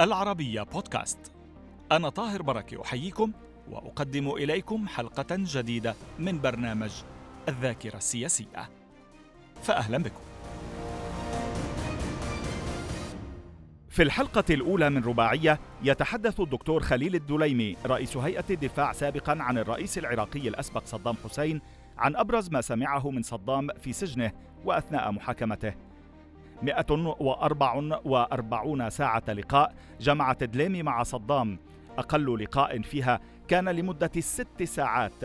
العربية بودكاست. أنا طاهر بركة أحييكم وأقدم إليكم حلقة جديدة من برنامج الذاكرة السياسية. فأهلا بكم. في الحلقة الأولى من رباعية يتحدث الدكتور خليل الدليمي رئيس هيئة الدفاع سابقا عن الرئيس العراقي الأسبق صدام حسين عن أبرز ما سمعه من صدام في سجنه وأثناء محاكمته. 144 ساعة لقاء جمعت دليمي مع صدام. أقل لقاء فيها كان لمدة ست ساعات.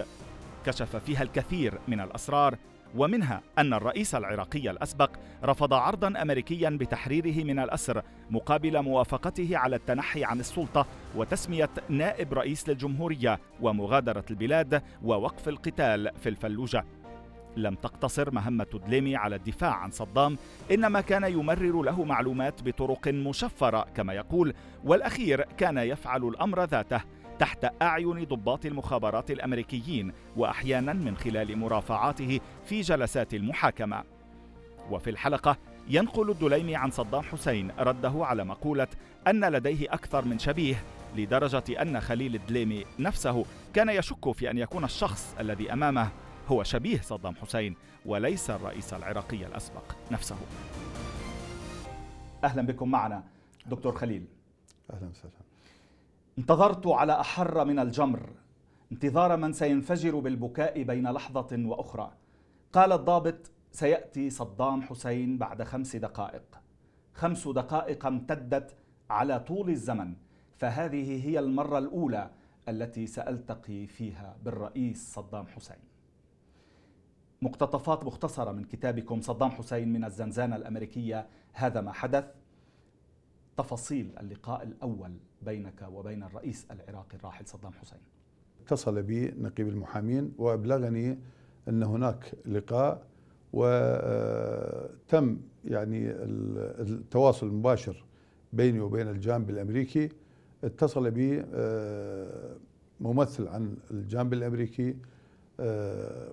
كشف فيها الكثير من الأسرار ومنها أن الرئيس العراقي الأسبق رفض عرضا أمريكيا بتحريره من الأسر مقابل موافقته على التنحي عن السلطة وتسمية نائب رئيس للجمهورية ومغادرة البلاد ووقف القتال في الفلوجة. لم تقتصر مهمة دليمي على الدفاع عن صدام إنما كان يمرر له معلومات بطرق مشفرة كما يقول والأخير كان يفعل الأمر ذاته تحت أعين ضباط المخابرات الأمريكيين وأحيانا من خلال مرافعاته في جلسات المحاكمة. وفي الحلقة ينقل الدليمي عن صدام حسين رده على مقولة أن لديه أكثر من شبيه لدرجة أن خليل الدليمي نفسه كان يشك في أن يكون الشخص الذي أمامه. هو شبيه صدام حسين وليس الرئيس العراقي الأسبق نفسه. أهلا بكم معنا دكتور خليل. أهلا وسهلا. انتظرت على أحر من الجمر انتظار من سينفجر بالبكاء بين لحظة وأخرى. قال الضابط سيأتي صدام حسين بعد خمس دقائق. خمس دقائق امتدت على طول الزمن فهذه هي المرة الأولى التي سألتقي فيها بالرئيس صدام حسين. مقتطفات مختصرة من كتابكم صدام حسين من الزنزانة الأمريكية. هذا ما حدث. تفاصيل اللقاء الأول بينك وبين الرئيس العراقي الراحل صدام حسين. اتصل بي نقيب المحامين وأبلغني أن هناك لقاء وتم يعني التواصل المباشر بيني وبين الجانب الأمريكي. اتصل بي آه، ممثل عن الجانب الأمريكي آه،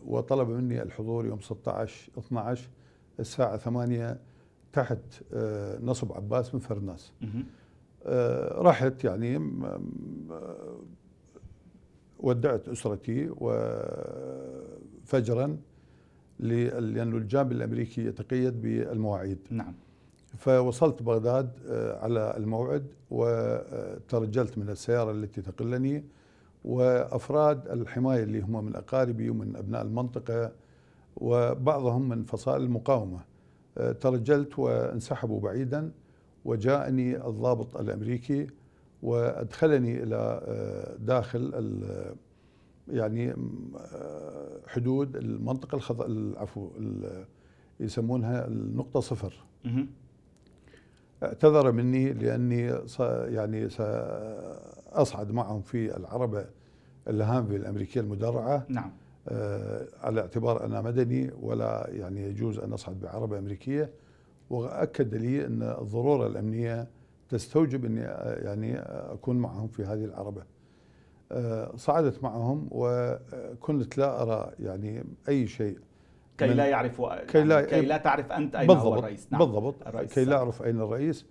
وطلب مني الحضور يوم 16 12 الساعة 8 تحت آه، نصب عباس من فرناس. آه، رحت يعني ودعت أسرتي وفجرا لأنه الجانب الأمريكي يتقيد بالمواعيد. نعم. فوصلت بغداد على الموعد وترجلت من السيارة التي تقلني. وأفراد الحماية اللي هم من أقاربي ومن أبناء المنطقة وبعضهم من فصائل المقاومة. آه، ترجلت وانسحبوا بعيدا وجاءني الضابط الأمريكي وأدخلني إلى آه، داخل يعني آه، حدود المنطقة الخض... العفو يسمونها النقطة صفر. اعتذر مني لأني يعني أصعد معهم في العربه الهامفي الأمريكية المدرعة. نعم. آه على اعتبار أنا مدني ولا يعني يجوز أن اصعد بعربه أمريكية. وأكد لي أن الضرورة الأمنية تستوجب أني آه، يعني أكون معهم في هذه العربه. آه صعدت معهم وكنت لا أرى يعني أي شيء كي لا يعرفوا كي لا, يعني كي لا تعرف أنت أين بالضبط هو الرئيس. نعم. بالضبط. الرئيس. كي لا أعرف أين الرئيس.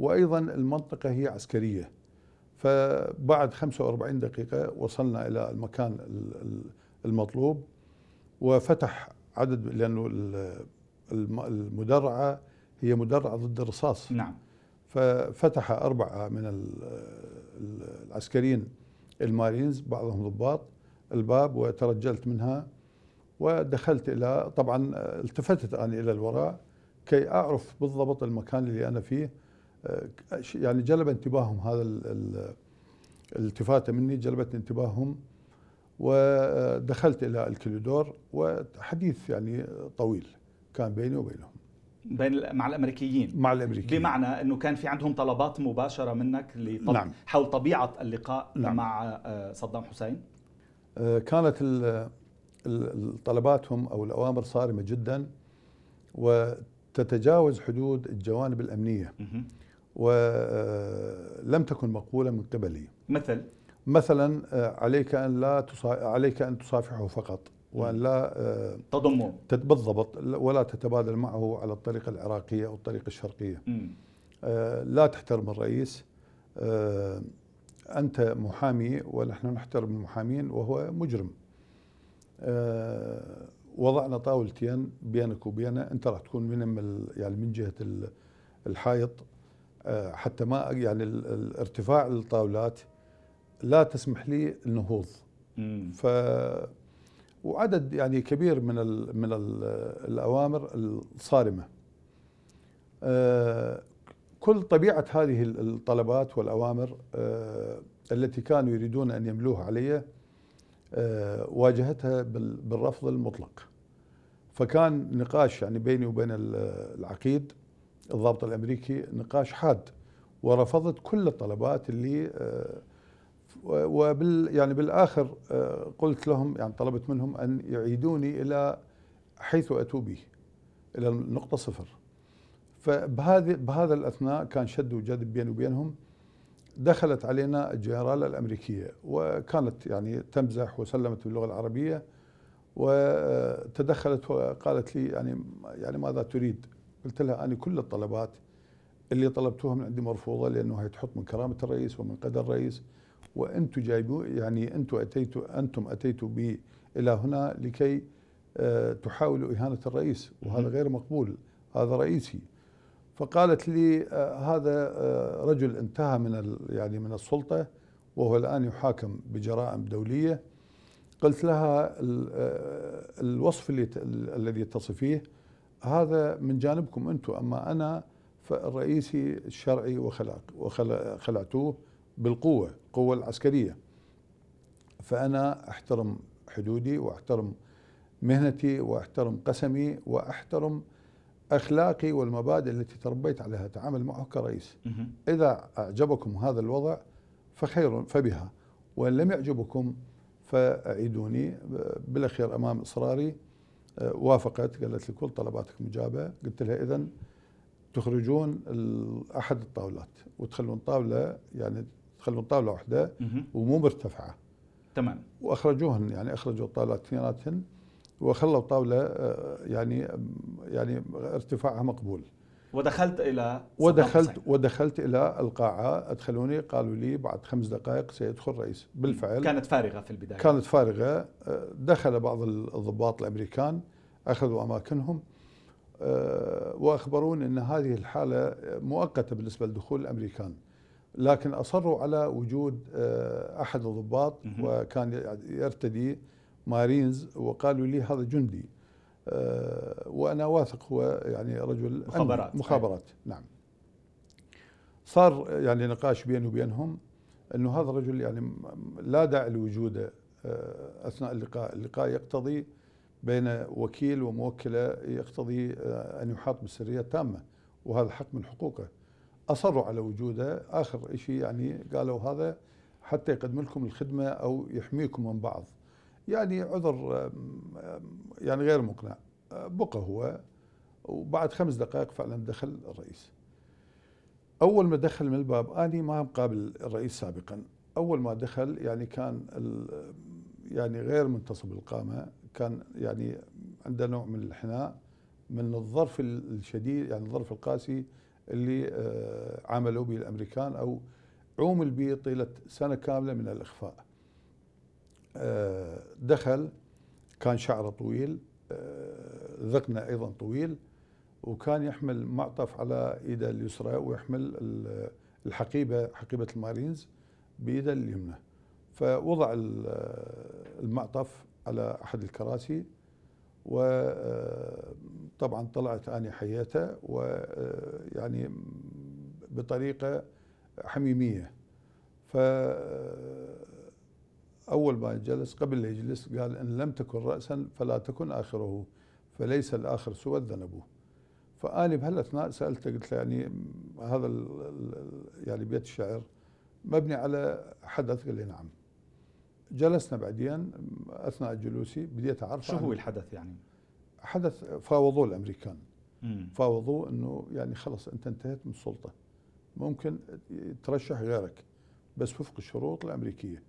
وأيضا المنطقة هي عسكرية. فبعد 45 دقيقة وصلنا إلى المكان المطلوب وفتح عدد لأنه المدرعة هي مدرعة ضد الرصاص. نعم. ففتح أربعة من العسكريين المارينز بعضهم ضباط الباب وترجلت منها ودخلت إلى طبعا التفتت أنا إلى الوراء كي أعرف بالضبط المكان اللي أنا فيه يعني جلب انتباههم هذا الالتفاته مني جلبت انتباههم ودخلت إلى الكليدور وحديث يعني طويل كان بيني وبينهم. بين مع الأمريكيين. مع الأمريكيين. بمعنى إنه كان في عندهم طلبات مباشرة منك لطب... نعم. حول طبيعة اللقاء نعم. مع آه، صدام حسين؟ آه، كانت طلباتهم أو الأوامر صارمة جدا وتتجاوز حدود الجوانب الأمنية. ولم تكن مقبولة من قبلي مثل؟ مثلا آه، عليك أن لا عليك أن تصافحه فقط وأن لا آه، تضمه. بالضبط ولا تتبادل معه على الطريقة العراقية أو الطريقة الشرقية. م. آه، لا تحترم الرئيس. آه، أنت محامي ونحن نحترم المحامين وهو مجرم. آه، وضعنا طاولتين بينك وبينه أنت راح تكون من يعني من جهة الحائط. آه، حتى ما يعني الارتفاع الطاولات لا تسمح لي النهوض. ف وعدد يعني كبير من ال من ال الأوامر الصارمة. آه، كل طبيعة هذه الطلبات والأوامر آه، التي كانوا يريدون أن يملوها علي واجهتها بالرفض المطلق. فكان نقاش يعني بيني وبين العقيد الضابط الأمريكي نقاش حاد ورفضت كل الطلبات اللي آه، وبال يعني بالآخر آه، قلت لهم يعني طلبت منهم أن يعيدوني إلى حيث أتوا به إلى النقطه صفر فبهذه بهذا الأثناء كان شد وجذب بيني وبينهم دخلت علينا الجنرال الأمريكية وكانت يعني تمزح وسلمت باللغة العربية وتدخلت وقالت لي يعني يعني ماذا تريد؟ قلت لها أنا كل الطلبات اللي طلبتوها من عندي مرفوضة لأنه هي تحط من كرامة الرئيس ومن قدر الرئيس وأنتم جايبوا يعني أنتم أتيتوا أنتم أتيتوا بي إلى هنا لكي آه، تحاولوا إهانة الرئيس وهذا غير مقبول هذا رئيسي. فقالت لي آه، هذا آه، رجل انتهى من يعني من السلطة وهو الآن يحاكم بجرائم دولية. قلت لها الوصف اللي الذي تصفيه هذا من جانبكم أنتم أما أنا فالرئيسي الشرعي وخلع وخلعتوه بالقوة القوة العسكرية. فأنا أحترم حدودي وأحترم مهنتي وأحترم قسمي وأحترم أخلاقي والمبادئ التي تربيت عليها. أتعامل معه كرئيس. إذا أعجبكم هذا الوضع فخير فبها وإن لم يعجبكم فأعيدوني بالأخير أمام إصراري آه، وافقت قالت لي كل طلباتك مجابه قلت لها اذا تخرجون احد الطاولات وتخلون طاولة يعني تخلون طاولة واحدة ومو مرتفعة. تمام. وأخرجوهن يعني أخرجوا الطاولات اثنيناتهن وخلوا طاولة آه، يعني يعني ارتفاعها مقبول. ودخلت إلى ودخلت ودخلت إلى القاعة. أدخلوني قالوا لي بعد خمس دقائق سيدخل رئيس بالفعل كانت فارغة في البداية. كانت فارغة. آه، دخل بعض الضباط الأمريكان أخذوا أماكنهم. آه، وأخبروني إن هذه الحالة مؤقتة بالنسبة لدخول الأمريكان. لكن أصروا على وجود آه، أحد الضباط وكان يرتدي مارينز وقالوا لي هذا جندي. وأنا واثق هو يعني رجل مخابرات. مخابرات. نعم. صار يعني نقاش بيني وبينهم إنه هذا الرجل يعني لا داعي لوجوده آه، أثناء اللقاء، اللقاء يقتضي بين وكيل وموكلة يقتضي آه، أن يحاط بالسريه التامه وهذا حق من حقوقه. أصروا على وجوده، آخر شيء يعني قالوا هذا حتى يقدم لكم الخدمة أو يحميكم من بعض. يعني عذر يعني غير مقنع. بقى هو وبعد خمس دقائق فعلا دخل الرئيس. أول ما دخل من الباب أني ما مقابل الرئيس سابقا. أول ما دخل يعني كان يعني غير منتصب القامة كان يعني عنده نوع من الحناء من الظرف الشديد يعني الظرف القاسي اللي آه، عملوا به الامريكان أو عومل به طيلة سنة كاملة من الإخفاء. دخل كان شعره طويل ذقنه أيضا طويل وكان يحمل معطف على إيده اليسرى ويحمل الحقيبة حقيبة المارينز بإيده اليمنى. فوضع المعطف على أحد الكراسي وطبعا طلعت آني حياته ويعني بطريقة حميمية. ف أول ما جلس قبل لا يجلس قال إن لم تكن رأسا فلا تكن آخره فليس الآخر سوى الذنب. فأنا بهالأثناء سألته قلت له يعني هذا يعني بيت الشعر مبني على حدث؟ قال لي نعم. جلسنا بعدين أثناء جلوسي بديت أعرف شو هو الحدث يعني؟ حدث فاوضوه الأمريكان. فاوضوه أنه يعني خلص أنت انتهيت من السلطة. ممكن ترشح غيرك بس وفق الشروط الأمريكية.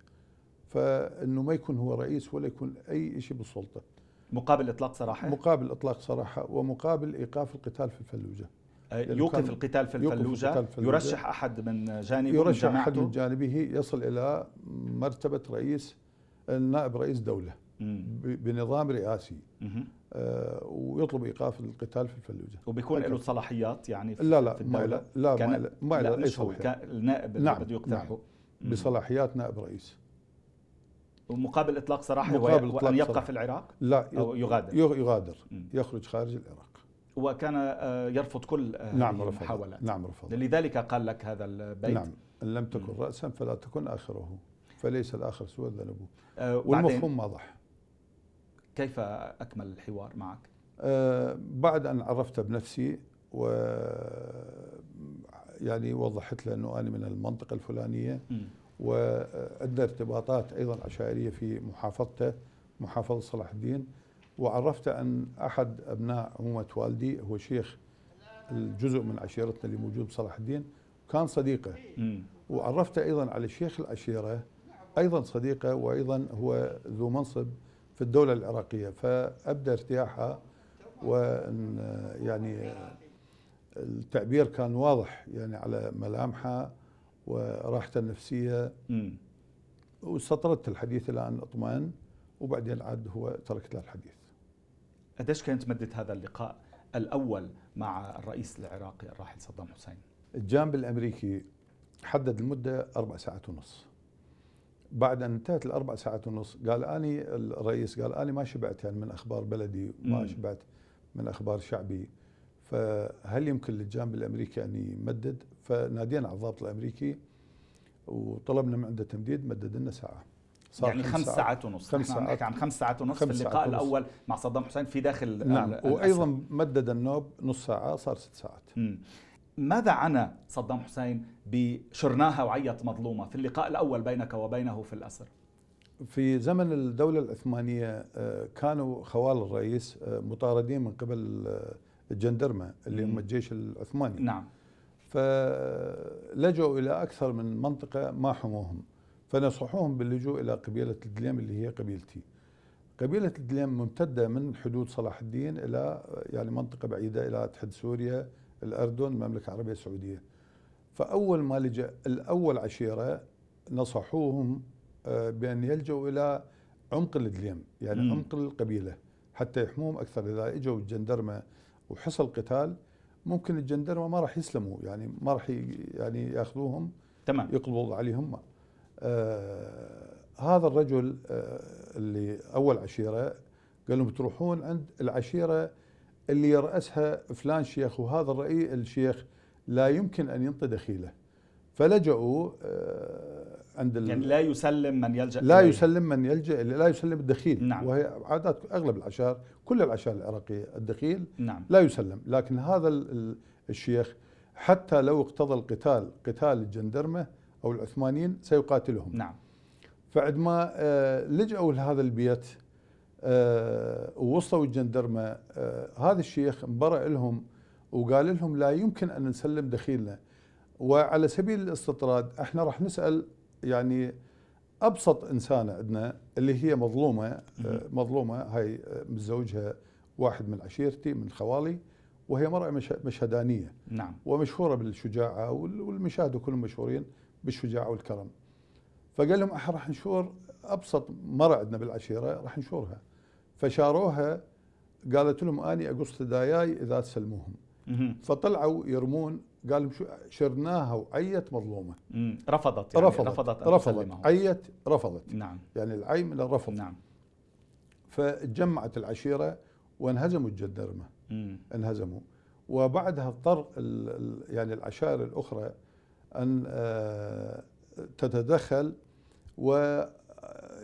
فإنه ما يكون هو رئيس ولا يكون أي شيء بالسلطة. مقابل إطلاق سراحة؟ مقابل إطلاق سراحة ومقابل إيقاف القتال في الفلوجة. يوقف القتال في الفلوجة؟ يرشح أحد من جانبه يرشح من أحد من جانبه يصل إلى مرتبة رئيس نائب رئيس دولة بنظام رئاسي. آه ويطلب إيقاف القتال في الفلوجة. وبيكون له صلاحيات يعني في لا لا في ما لا لا ما ما له أي صلاحيات. النائب اللي نعم بده يقترحه. نعم. بصلاحيات نائب رئيس. ومقابل إطلاق سراحة مقابل وأن يبقى صراحة. في العراق؟ لا أو يغادر. يغادر. يخرج خارج العراق. وكان آه، يرفض كل نعم المحاولات. نعم رفض. لذلك قال لك هذا البيت. نعم. إن لم تكن راسا فلا تكن آخره. فليس الآخر سوى الذنب أه والمفهوم واضح. كيف أكمل الحوار معك؟ أه بعد أن عرفت بنفسي و يعني وضحت له أنه أنا من المنطقة الفلانية. وعندنا ارتباطات أيضا عشائرية في محافظته محافظة صلاح الدين. وعرفت أن أحد أبناء عمومة والدي هو شيخ الجزء من عشيرتنا اللي موجود بصلاح الدين كان صديقه. وعرفت أيضا على شيخ العشيرة أيضا صديقه وأيضا هو ذو منصب في الدولة العراقية. فابدا ارتياحها وأن يعني التعبير كان واضح يعني على ملامحها. وراحته النفسية. واستطردت الحديث إلى أن أطمئن وبعدين عاد هو تركت له الحديث. قديش كانت مدة هذا اللقاء الأول مع الرئيس العراقي الراحل صدام حسين؟ الجانب الأمريكي حدد المدة أربع ساعات ونص. بعد أن انتهت الأربع ساعات ونص قال أني الرئيس قال أنا ما شبعت يعني من أخبار بلدي ما شبعت من أخبار شعبي. فهل يمكن للجانب الأمريكي أن يمدد؟ فنادينا على الضابط الأمريكي وطلبنا من عنده تمديد مدد لنا ساعة. صار يعني خمس ساعات, ساعات ونص. خمس ساعات. عن خمس ساعات ونص خمس في اللقاء الأول مع صدام حسين في داخل نعم وأيضا مدد النوب نص ساعة صار ست ساعات. م. ماذا عنى صدام حسين بشرناها وعيت مظلومة في اللقاء الأول بينك وبينه في الأسر؟ في زمن الدولة العثمانية آه، كانوا خوال الرئيس آه، مطاردين من قبل آه، الجندرمة اللي هم الجيش العثماني. نعم. فلجوا إلى أكثر من منطقة ما حموهم فنصحوهم باللجوء إلى قبيلة الدليم اللي هي قبيلتي. قبيلة الدليم ممتدة من حدود صلاح الدين إلى يعني منطقة بعيدة إلى تحد سوريا الأردن المملكة العربية السعودية. فأول ما لجأ الأول عشيرة نصحوهم آه، بأن يلجوا إلى عمق الدليم يعني م. عمق القبيلة حتى يحموهم أكثر. إذا إجوا الجندرمة وحصل قتال ممكن الجندرمة ما راح يسلموا يعني ما راح يعني ياخذوهم تمام. يقبضوا عليهم. آه هذا الرجل آه اللي أول عشيرة قال لهم تروحون عند العشيرة اللي يرأسها فلان شيخ وهذا الرئيس الشيخ لا يمكن أن ينطي دخيله. فلجأوا آه عند يعني لا يسلم من يلجأ لا إليه. يسلم من يلجأ لا يسلم الدخيل نعم. وهي عادات أغلب العشائر كل العشائر العراقية الدخيل نعم. لا يسلم لكن هذا الشيخ حتى لو اقتضى القتال قتال الجندرمة أو العثمانيين سيقاتلهم نعم فعندما آه، لجأوا لهذا البيت آه، ووصلوا الجندرمة هذا الشيخ انبرأ لهم وقال لهم لا يمكن أن نسلم دخيلنا وعلى سبيل الاستطراد إحنا راح نسأل يعني أبسط إنسانة عندنا اللي هي مظلومة مظلومة هاي متزوجها واحد من عشيرتي من خوالي وهي مرأة مشهدانية. نعم. ومشهورة بالشجاعة والمشاهد كلهم مشهورين بالشجاعة والكرم. فقال لهم إحنا راح نشور أبسط مره عندنا بالعشيرة راح نشورها. فشاروها قالت لهم آني أقص ثداياي إذا تسلموهم. فطلعوا يرمون قال شو شرناها وعيت مظلومة. رفضت يعني رفضت رفضت, رفضت عيت رفضت. نعم. يعني العي من الرفض نعم. فتجمعت العشيرة وانهزموا الجدرمة. انهزموا. وبعدها اضطر يعني العشائر الأخرى أن آه، تتدخل و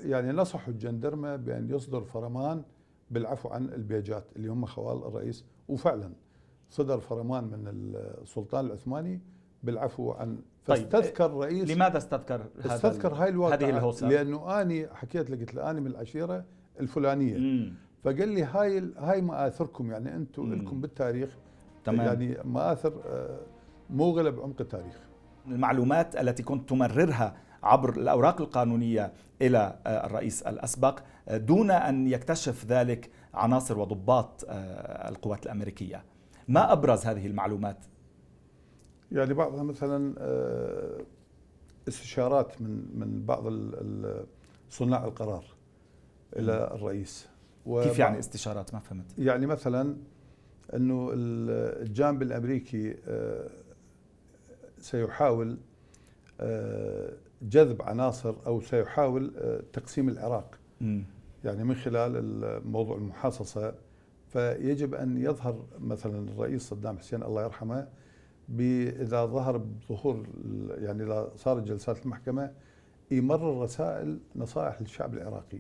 يعني نصحوا الجندرمة بأن يصدر فرمان بالعفو عن البيجات اللي هم خوال الرئيس. وفعلا صدر فرمان من السلطان العثماني بالعفو عن طيب، فاستذكر طيب رئيس لماذا استذكر هذا استذكر هاي الواقعة هذه الهوسة لأنه أني حكيت لك قلت له أنا من العشيرة الفلانية مم. فقال لي هاي هاي مآثركم يعني أنتم لكم بالتاريخ تمام. يعني مآثر آه، موغلة بعمق التاريخ المعلومات التي كنت تمررها عبر الأوراق القانونية إلى آه، الرئيس الأسبق آه، دون أن يكتشف ذلك عناصر وضباط القوات الأمريكية. ما أبرز هذه المعلومات؟ يعني بعضها مثلا آه، استشارات من من بعض صناع القرار إلى الرئيس. كيف يعني استشارات؟ ما فهمت. يعني مثلا إنه الجانب الأمريكي آه، سيحاول آه، جذب عناصر أو سيحاول تقسيم العراق. يعني من خلال موضوع المحاصصة فيجب أن يظهر مثلا الرئيس صدام حسين الله يرحمه إذا ظهر بظهور يعني إذا صارت جلسات المحكمة يمرر رسائل نصائح للشعب العراقي.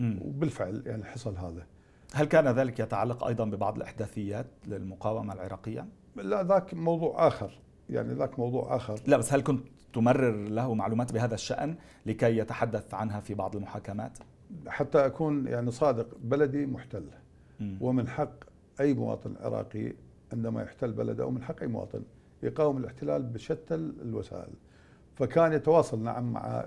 وبالفعل يعني حصل هذا هل كان ذلك يتعلق أيضا ببعض الأحداثيات للمقاومة العراقية؟ لا ذاك موضوع آخر يعني ذاك موضوع آخر لا بس هل كنت تمرر له معلومات بهذا الشأن لكي يتحدث عنها في بعض المحاكمات؟ حتى أكون يعني صادق بلدي محتل مم. ومن حق أي مواطن عراقي عندما يحتل بلده ومن حق أي مواطن يقاوم الاحتلال بشتى الوسائل. فكان يتواصل نعم مع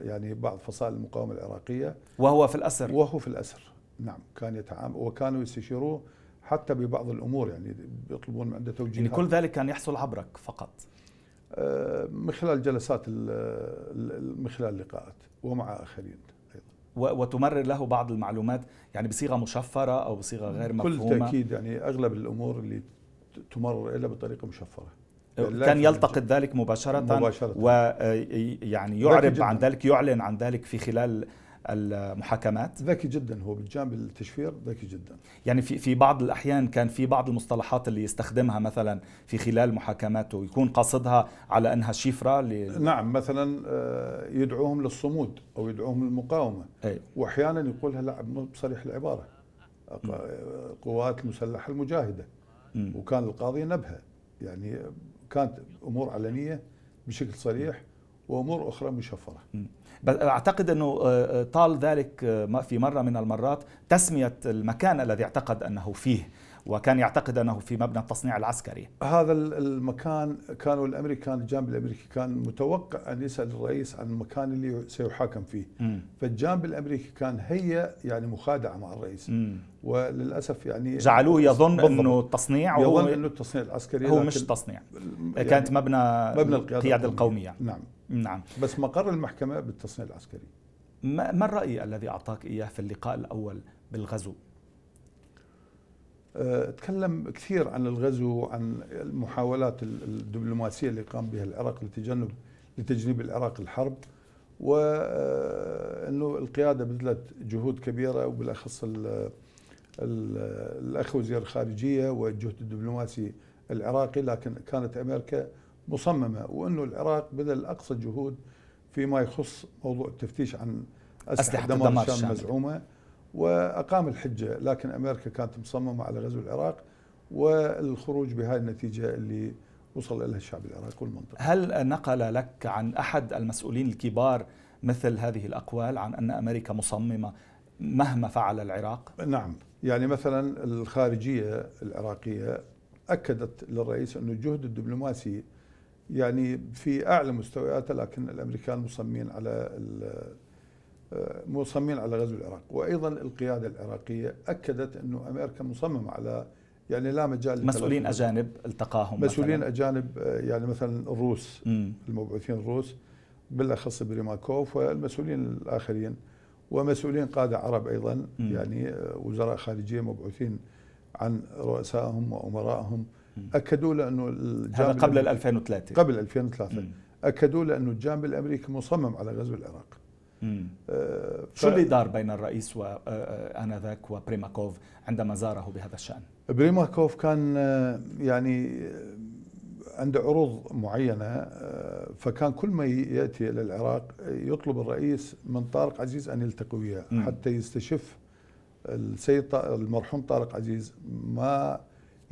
يعني بعض فصائل المقاومة العراقية. وهو في الأسر. وهو في الأسر. نعم كان يتعامل وكانوا يستشيروه حتى ببعض الأمور يعني بيطلبون من عنده توجيهات. يعني كل ذلك كان يحصل عبرك فقط. آه، من خلال جلسات من خلال اللقاءات ومع آخرين. أيضا وتمرر له بعض المعلومات يعني بصيغة مشفرة أو بصيغة غير مفهومة. كل تأكيد يعني أغلب الأمور اللي تمرر إلا بطريقة مشفرة. كان يلتقط ذلك مباشرة, مباشرة. ويعني يعرب عن ذلك يعلن عن ذلك في خلال المحاكمات. ذكي جدا هو بالجانب التشفير ذكي جدا. يعني في في بعض الأحيان كان في بعض المصطلحات اللي يستخدمها مثلا في خلال محاكماته يكون قاصدها على أنها شفرة ل... نعم مثلا آه، يدعوهم للصمود أو يدعوهم للمقاومة. أي. واحيانا يقولها لا بصريح العبارة. قوات المسلحه المجاهدة. م. وكان القاضي نبهة. يعني كانت أمور علنية بشكل صريح. وأمور أخرى مشفرة. أعتقد أنه آه، آه، طال ذلك آه، في مرة من المرات تسمية المكان الذي اعتقد أنه فيه وكان يعتقد أنه في مبنى التصنيع العسكري. هذا المكان كانوا الامريكان الجانب الأمريكي كان متوقع أن يسأل الرئيس عن المكان اللي سيحاكم فيه. م. فالجانب الأمريكي كان هي يعني مخادعة مع الرئيس. م. وللأسف يعني جعلوه يظن إنه التصنيع يظن إنه التصنيع العسكري هو مش تصنيع يعني كانت مبنى مبنى القيادة, القيادة القومية نعم نعم بس مقر المحكمة بالتصنيع العسكري ما الرأي الذي أعطاك إياه في اللقاء الأول بالغزو؟ أه، تكلم كثير عن الغزو وعن المحاولات الدبلوماسية اللي قام بها العراق لتجنب لتجنيب العراق الحرب وانه القيادة بذلت جهود كبيرة وبالأخص الأخ وزير الخارجيه والجهد الدبلوماسي العراقي لكن كانت أمريكا مصممة وأنه العراق بذل أقصى الجهود فيما يخص موضوع التفتيش عن أسلحة دمار الشام المزعومه وأقام الحجة لكن أمريكا كانت مصممة على غزو العراق والخروج بهذه النتيجة اللي وصل إليها الشعب العراقي والمنطقة. هل نقل لك عن أحد المسؤولين الكبار مثل هذه الأقوال عن أن أمريكا مصممة مهما فعل العراق؟ نعم يعني مثلا الخارجية العراقية أكدت للرئيس انه الجهد الدبلوماسي يعني في أعلى مستوياته لكن الأمريكان مصممين على مصممين على غزو العراق وأيضا القيادة العراقية أكدت إنه أمريكا مصممة على يعني لا مجال مسؤولين أجانب التقاهم مسؤولين مثلاً. اجانب يعني مثلا الروس م. المبعوثين الروس بالأخص بريماكوف والمسؤولين الآخرين ومسؤولين قادة عرب أيضا م. يعني آه، وزراء خارجية مبعوثين عن رؤسائهم وأمرائهم أكدوا له أنه هذا قبل 2003 قبل 2003 م. أكدوا له أنه الجانب الأمريكي مصمم على غزو العراق. آه ف... شو اللي دار بين الرئيس وآنذاك آه، وبريماكوف عندما زاره بهذا الشأن؟ بريماكوف كان يعني عنده عروض معينة آه، فكان كل ما يأتي إلى العراق يطلب الرئيس من طارق عزيز أن يلتقي وياه حتى يستشف السيد المرحوم طارق عزيز. ما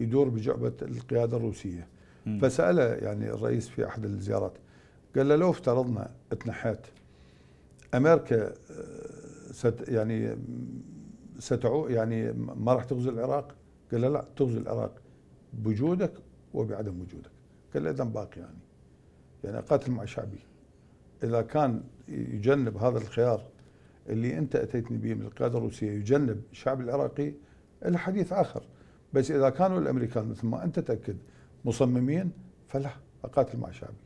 يدور بجعبة القيادة الروسية. فسأله يعني الرئيس في أحد الزيارات قال له لو افترضنا اتنحيت أمريكا آه، ست يعني ستعو يعني ما راح تغزو العراق؟ قال له لا تغزو العراق بوجودك وبعدم وجودك. قال اذا باقي يعني. يعني اقاتل مع شعبي. إذا كان يجنب هذا الخيار اللي أنت أتيتني به من القيادة الروسية يجنب الشعب العراقي الحديث آخر. بس إذا كانوا الأمريكان مثل ما أنت تأكد مصممين فلا أقاتل مع شعبي.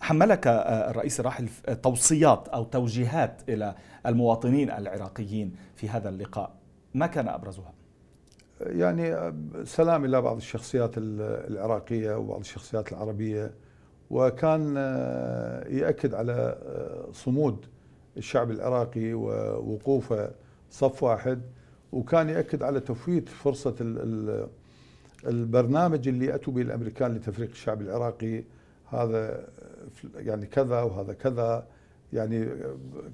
حملك آه، الرئيس الراحل توصيات أو توجيهات إلى المواطنين العراقيين في هذا اللقاء. ما كان أبرزها؟ يعني سلام إلى بعض الشخصيات العراقية وبعض الشخصيات العربية. وكان آه، يأكد على آه، صمود الشعب العراقي ووقوفه صف واحد. وكان يأكد على تفويت فرصة البرنامج اللي أتوا به الأمريكان لتفريق الشعب العراقي. هذا يعني كذا وهذا كذا يعني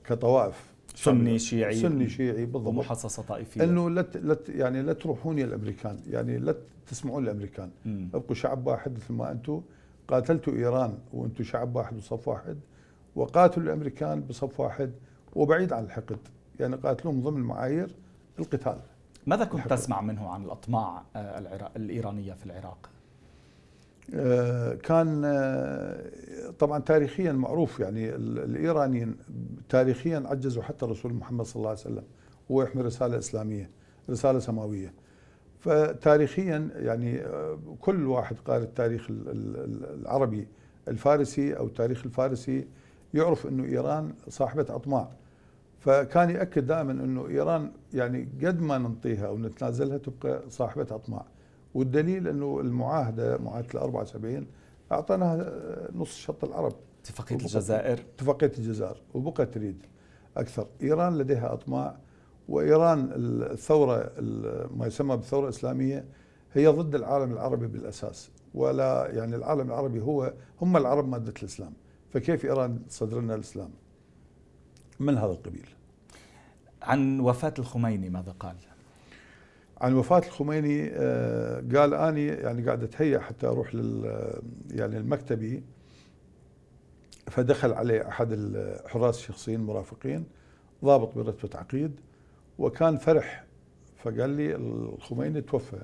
كطوائف. سني شيعي. سني شيعي بالضبط. ومحصصة طائفية. إنه لا لا يعني لا تروحون يا الأمريكان. يعني لا تسمعون الأمريكان. أبقوا شعب واحد مثل ما أنتم قاتلتوا إيران وأنتم شعب واحد وصف واحد. وقاتلوا الأمريكان بصف واحد وبعيد عن الحقد. يعني قاتلوهم ضمن معايير القتال. ماذا كنت تسمع منه عن الأطماع آه، العراق الإيرانية في العراق؟ آه، كان آه، طبعا تاريخيا معروف يعني الإيرانيين تاريخيا عجزوا حتى الرسول محمد صلى الله عليه وسلم. هو يحمل رسالة إسلامية رسالة سماوية. فتاريخيا يعني كل واحد قال التاريخ العربي الفارسي أو التاريخ الفارسي يعرف إنه إيران صاحبة أطماع. فكان يأكد دائما إنه إيران يعني قد ما ننطيها أو نتنازلها تبقى صاحبة أطماع. والدليل إنه المعاهدة معاهدة ال 74 اعطيناها نص شط العرب. اتفاقية الجزائر. اتفاقية الجزائر. وبقى تريد أكثر. إيران لديها أطماع وإيران الثورة ما يسمى بالثوره الاسلاميه هي ضد العالم العربي بالأساس ولا يعني العالم العربي هو هم العرب مادة الإسلام. فكيف إيران تصدر لنا الإسلام؟ من هذا القبيل؟ عن وفاة الخميني ماذا قال؟ عن وفاة الخميني آه، قال أني يعني قاعد أتهيأ حتى أروح لل يعني المكتبي فدخل عليه أحد الحراس الشخصيين المرافقين ضابط برتبة عقيد وكان فرح فقال لي الخميني توفى.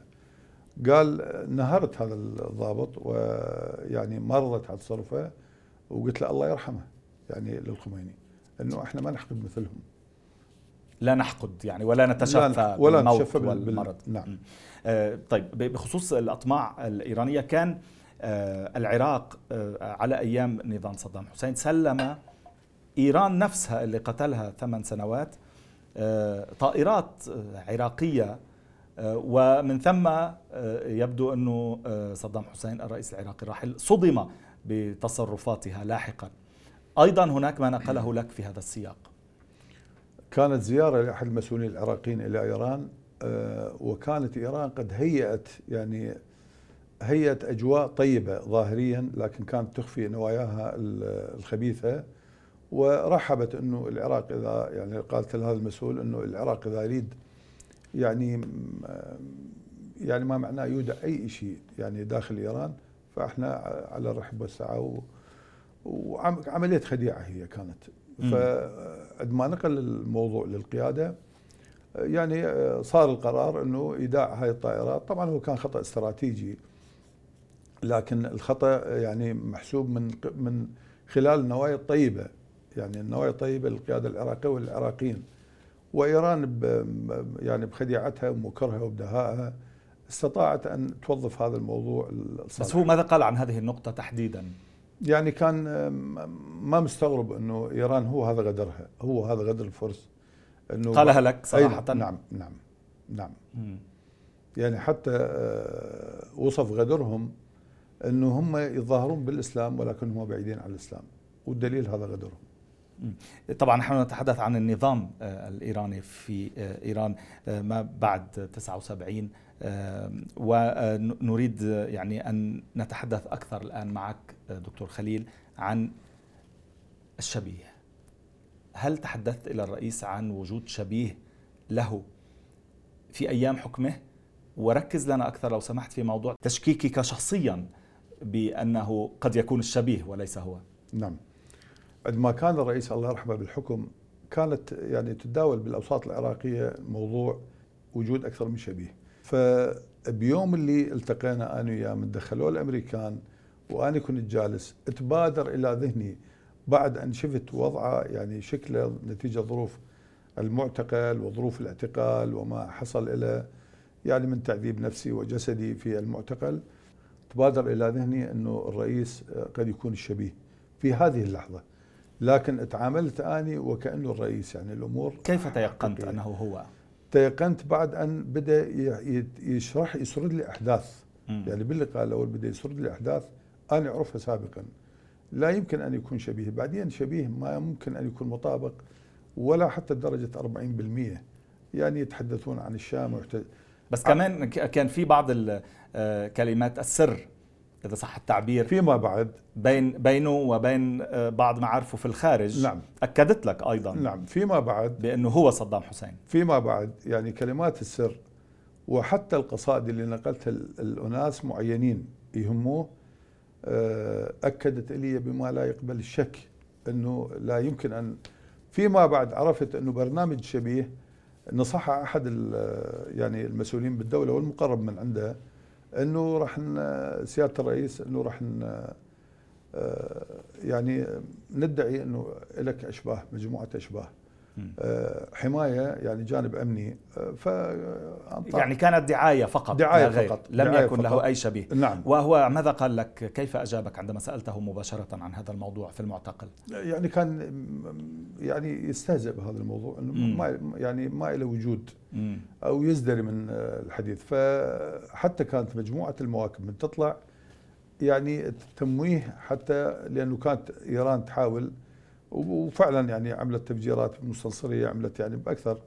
قال نهرت هذا الضابط ويعني ما رضت على تصرفه وقلت له الله يرحمه يعني للخميني. إنه إحنا ما نحقد مثلهم. لا نحقد يعني ولا نتشفى ولا بالموت والمرض. نعم. آه طيب بخصوص الأطماع الإيرانية كان آه العراق آه على أيام نظام صدام حسين سلم إيران نفسها اللي قتلها ثمان سنوات آه طائرات آه، عراقية آه، ومن ثم يبدو أنه صدام حسين الرئيس العراقي الراحل صدم بتصرفاتها لاحقا. أيضا هناك ما نقله لك في هذا السياق. كانت زيارة لأحد المسؤولين العراقيين إلى إيران آه، وكانت إيران قد هيأت يعني هيأت أجواء طيبة ظاهريا لكن كانت تخفي نواياها الخبيثة. ورحبت أنه العراق إذا يعني قالت لهذا المسؤول أنه العراق إذا يريد يعني يعني ما معناه يودع أي شيء يعني داخل إيران. فإحنا على الرحب والسعة وعملية خديعة هي كانت. فعندما نقل الموضوع للقيادة يعني صار القرار إنه ايداع هاي الطائرات. طبعا هو كان خطأ استراتيجي لكن الخطأ يعني محسوب من من خلال النوايا الطيبة. يعني النوايا الطيبة للقيادة العراقية والعراقيين. وإيران يعني بخديعتها ومكرها وبدهائها استطاعت أن توظف هذا الموضوع الصالح. بس هو ماذا قال عن هذه النقطة تحديدا؟ يعني كان ما مستغرب إنه إيران هو هذا غدرها هو هذا غدر الفرس إنه قالها لك صراحة. نعم نعم نعم. مم. يعني حتى آه، وصف غدرهم إنه هم يظاهرون بالإسلام ولكن هم بعيدين عن الإسلام والدليل هذا غدرهم طبعا نحن نتحدث عن النظام آه، الإيراني في آه، إيران ما بعد 79 ونريد يعني أن نتحدث أكثر الآن معك دكتور خليل عن الشبيه. هل تحدثت إلى الرئيس عن وجود شبيه له في أيام حكمه؟ وركز لنا أكثر لو سمحت في موضوع تشكيكك شخصيا بأنه قد يكون الشبيه وليس هو. نعم. عندما كان الرئيس الله يرحمه بالحكم كانت يعني تتداول بالأوساط العراقية موضوع وجود أكثر من شبيه. فبيوم اللي التقينا أنا وياه من دخلوه الأمريكان وأنا كنت جالس تبادر إلى ذهني بعد أن شفت وضعه يعني شكله نتيجة ظروف المعتقل وظروف الاعتقال وما حصل له يعني من تعذيب نفسي وجسدي في المعتقل. تبادر إلى ذهني إنه الرئيس قد يكون الشبيه في هذه اللحظة. لكن تعاملت أني وكأنه الرئيس يعني الأمور كيف تيقنت أنه هو؟ تيقنت بعد أن بدأ يشرح يسرد لي أحداث. م. يعني باللقاء الأول بدأ يسرد لي أحداث أنا أعرفها سابقا. لا يمكن أن يكون شبيه. بعدين شبيه ما ممكن أن يكون مطابق ولا حتى درجة 40% يعني يتحدثون عن الشام بس كمان كان في بعض كلمات السر. إذا صح التعبير فيما بعد. بين بينه وبين آه، بعض معارفه في الخارج نعم. أكدت لك أيضا نعم. فيما بعد بأنه هو صدام حسين. فيما بعد يعني كلمات السر وحتى القصائد اللي نقلتها الأناس معينين يهموه آه، أكدت لي بما لا يقبل الشك إنه لا يمكن أن فيما بعد عرفت إنه برنامج شبيه نصح أحد يعني المسؤولين بالدولة والمقرب من عنده إنه راح سيادة الرئيس إنه راح آه، يعني ندعي إنه لك إشباه مجموعة إشباه. حماية يعني جانب أمني آه، ف يعني كانت دعاية فقط دعاية غير. فقط لم دعاية يكن فقط. له أي شبيه نعم وهو ماذا قال لك كيف أجابك عندما سألته مباشرة عن هذا الموضوع في المعتقل يعني كان يعني يستهزئ بهذا الموضوع إنه ما يعني ما له وجود. أو يزدري من الحديث فحتى كانت مجموعة المواكب من تطلع يعني تمويه حتى لأنه كانت إيران تحاول وفعلا يعني عملت تفجيرات مستنصريه عملت يعني بأكثر.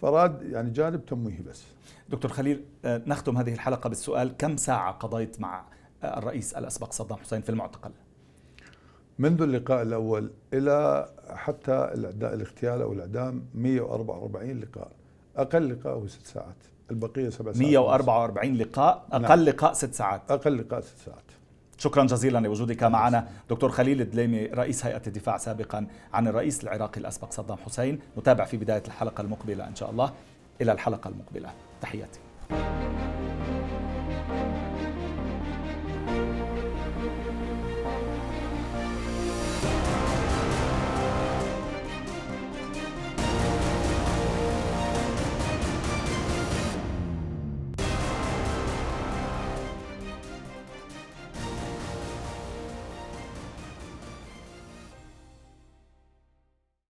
فراد يعني جانب تمويهي بس. دكتور خليل آه، نختم هذه الحلقة بالسؤال كم ساعة قضيت مع آه، الرئيس الأسبق صدام حسين في المعتقل؟ منذ اللقاء الأول إلى حتى الاغتيال أو الإعدام 144 لقاء. أقل لقاء هو ست ساعات. البقية سبع ساعات. 144 لقاء أقل نعم. لقاء ست ساعات. أقل لقاء ست ساعات. شكرا جزيلا لوجودك معنا. دكتور خليل الدليمي رئيس هيئة الدفاع سابقا عن الرئيس العراقي الأسبق صدام حسين. نتابع في بداية الحلقة المقبلة إن شاء الله. إلى الحلقة المقبلة. تحياتي.